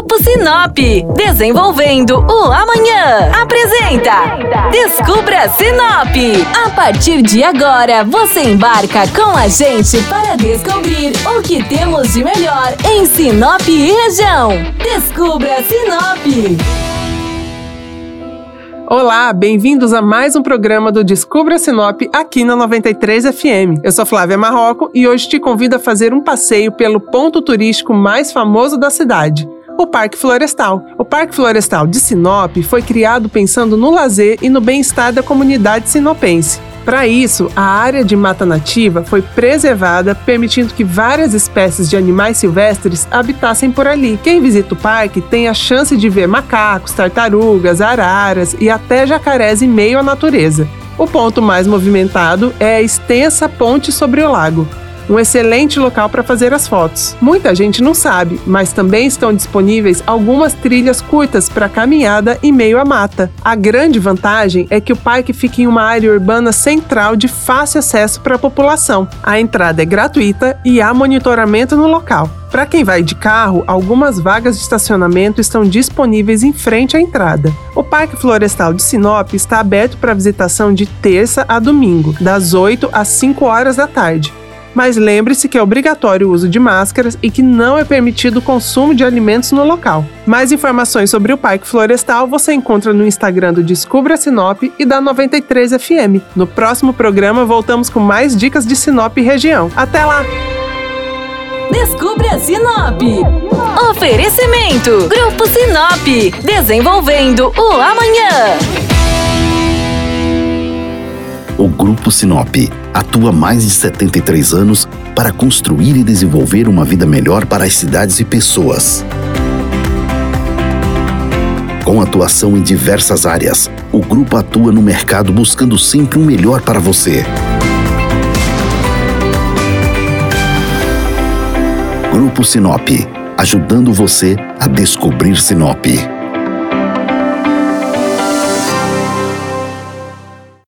Grupo Sinop, desenvolvendo o amanhã. Apresenta Descubra Sinop. A partir de agora, você embarca com a gente para descobrir o que temos de melhor em Sinop e região. Descubra Sinop. Olá, bem-vindos a mais um programa do Descubra Sinop aqui na 93 FM. Eu sou Flávia Marroco e hoje te convido a fazer um passeio pelo ponto turístico mais famoso da cidade o Parque Florestal. O Parque Florestal de Sinop foi criado pensando no lazer e no bem-estar da comunidade sinopense. Para isso, a área de mata nativa foi preservada, permitindo que várias espécies de animais silvestres habitassem por ali. Quem visita o parque tem a chance de ver macacos, tartarugas, araras e até jacarés em meio à natureza. O ponto mais movimentado é a extensa ponte sobre o lago, um excelente local para fazer as fotos. Muita gente não sabe, mas também estão disponíveis algumas trilhas curtas para caminhada em meio à mata. A grande vantagem é que o parque fica em uma área urbana central de fácil acesso para a população. A entrada é gratuita e há monitoramento no local. Para quem vai de carro, algumas vagas de estacionamento estão disponíveis em frente à entrada. O Parque Florestal de Sinop está aberto para visitação de terça a domingo, das 8 às 5 horas da tarde mas lembre-se que é obrigatório o uso de máscaras e que não é permitido o consumo de alimentos no local. Mais informações sobre o Parque Florestal você encontra no Instagram do Descubra Sinop e da 93 FM. No próximo programa voltamos com mais dicas de Sinop e região. Até lá! Descubra Sinop. Oferecimento: Grupo Sinop. Desenvolvendo o amanhã. O Grupo Sinop atua há mais de 73 anos para construir e desenvolver uma vida melhor para as cidades e pessoas. Com atuação em diversas áreas, o grupo atua no mercado buscando sempre o um melhor para você. Grupo Sinop, ajudando você a descobrir Sinop.